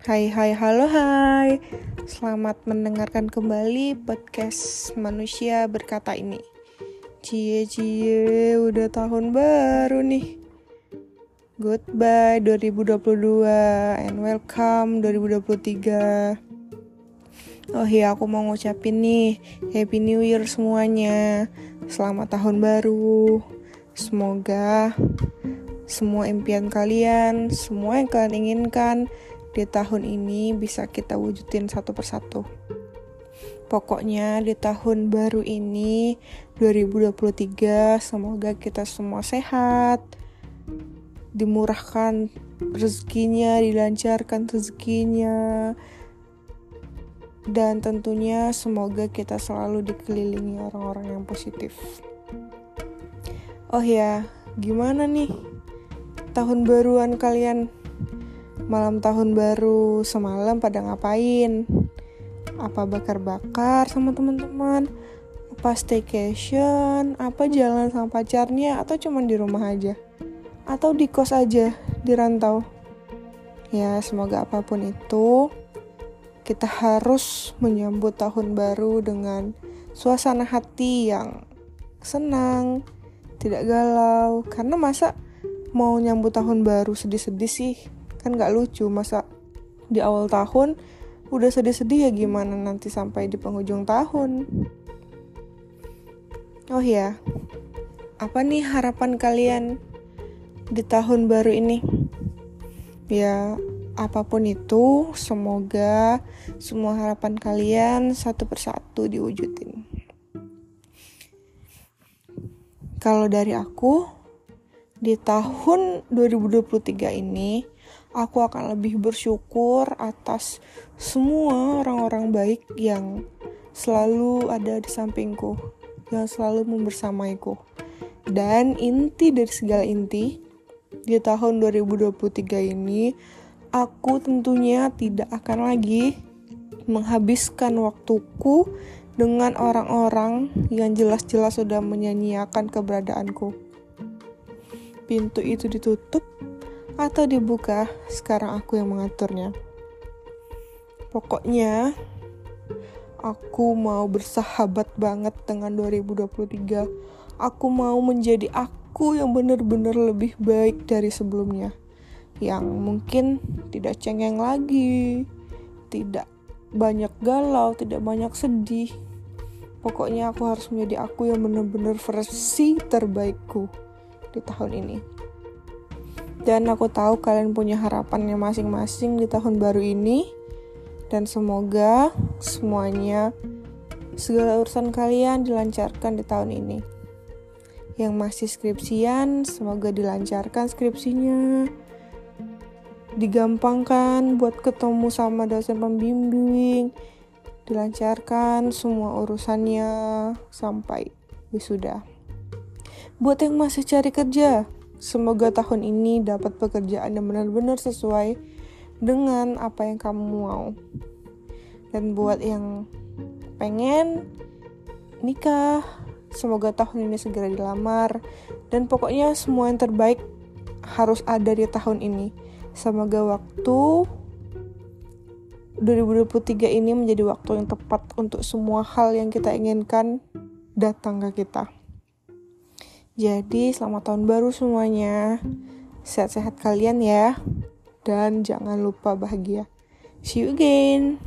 Hai hai halo hai. Selamat mendengarkan kembali podcast manusia berkata ini. Cie cie udah tahun baru nih. Goodbye 2022 and welcome 2023 Oh iya aku mau ngucapin nih Happy New Year semuanya. Selamat tahun baru. Semoga semua impian kalian, semua yang kalian inginkan di tahun ini bisa kita wujudin satu persatu. Pokoknya di tahun baru ini 2023 semoga kita semua sehat, dimurahkan rezekinya, dilancarkan rezekinya, dan tentunya semoga kita selalu dikelilingi orang-orang yang positif. Oh ya, gimana nih tahun baruan kalian malam tahun baru semalam pada ngapain? Apa bakar-bakar sama teman-teman? Apa staycation? Apa jalan sama pacarnya? Atau cuma di rumah aja? Atau di kos aja di rantau? Ya semoga apa pun itu kita harus menyambut tahun baru dengan suasana hati yang senang tidak galau. Karena masa mau nyambut tahun baru sedih-sedih sih kan gak lucu. Masa di awal tahun udah sedih-sedih ya gimana nanti sampai di penghujung tahun. Oh ya apa nih harapan kalian di tahun baru ini? Ya apa pun itu semoga semua harapan kalian satu persatu diwujudin. Kalau dari aku di tahun 2023 ini aku akan lebih bersyukur atas semua orang-orang baik yang selalu ada di sampingku, yang selalu membersamaiku. Dan inti dari segala inti, di tahun 2023 ini, aku tentunya tidak akan lagi menghabiskan waktuku dengan orang-orang yang jelas-jelas sudah menyanyiakan keberadaanku pintu itu ditutup atau dibuka, sekarang aku yang mengaturnya. Pokoknya, aku mau bersahabat banget dengan 2023. Aku mau menjadi aku yang benar-benar lebih baik dari sebelumnya. Yang mungkin tidak cengeng lagi, tidak banyak galau, tidak banyak sedih. Pokoknya aku harus menjadi aku yang benar-benar versi terbaikku di tahun ini. Dan aku tahu kalian punya harapannya masing-masing di tahun baru ini. Dan semoga semuanya segala urusan kalian dilancarkan di tahun ini. Yang masih skripsian, semoga dilancarkan skripsinya. Digampangkan buat ketemu sama dosen pembimbing. Dilancarkan semua urusannya sampai wisuda. Buat yang masih cari kerja, semoga tahun ini dapat pekerjaan yang benar-benar sesuai dengan apa yang kamu mau. Dan buat yang pengen nikah, semoga tahun ini segera dilamar. Dan pokoknya semua yang terbaik harus ada di tahun ini. Semoga waktu 2023 ini menjadi waktu yang tepat untuk semua hal yang kita inginkan datang ke kita. Jadi selamat tahun baru semuanya. Sehat-sehat kalian ya. Dan jangan lupa bahagia. See you again.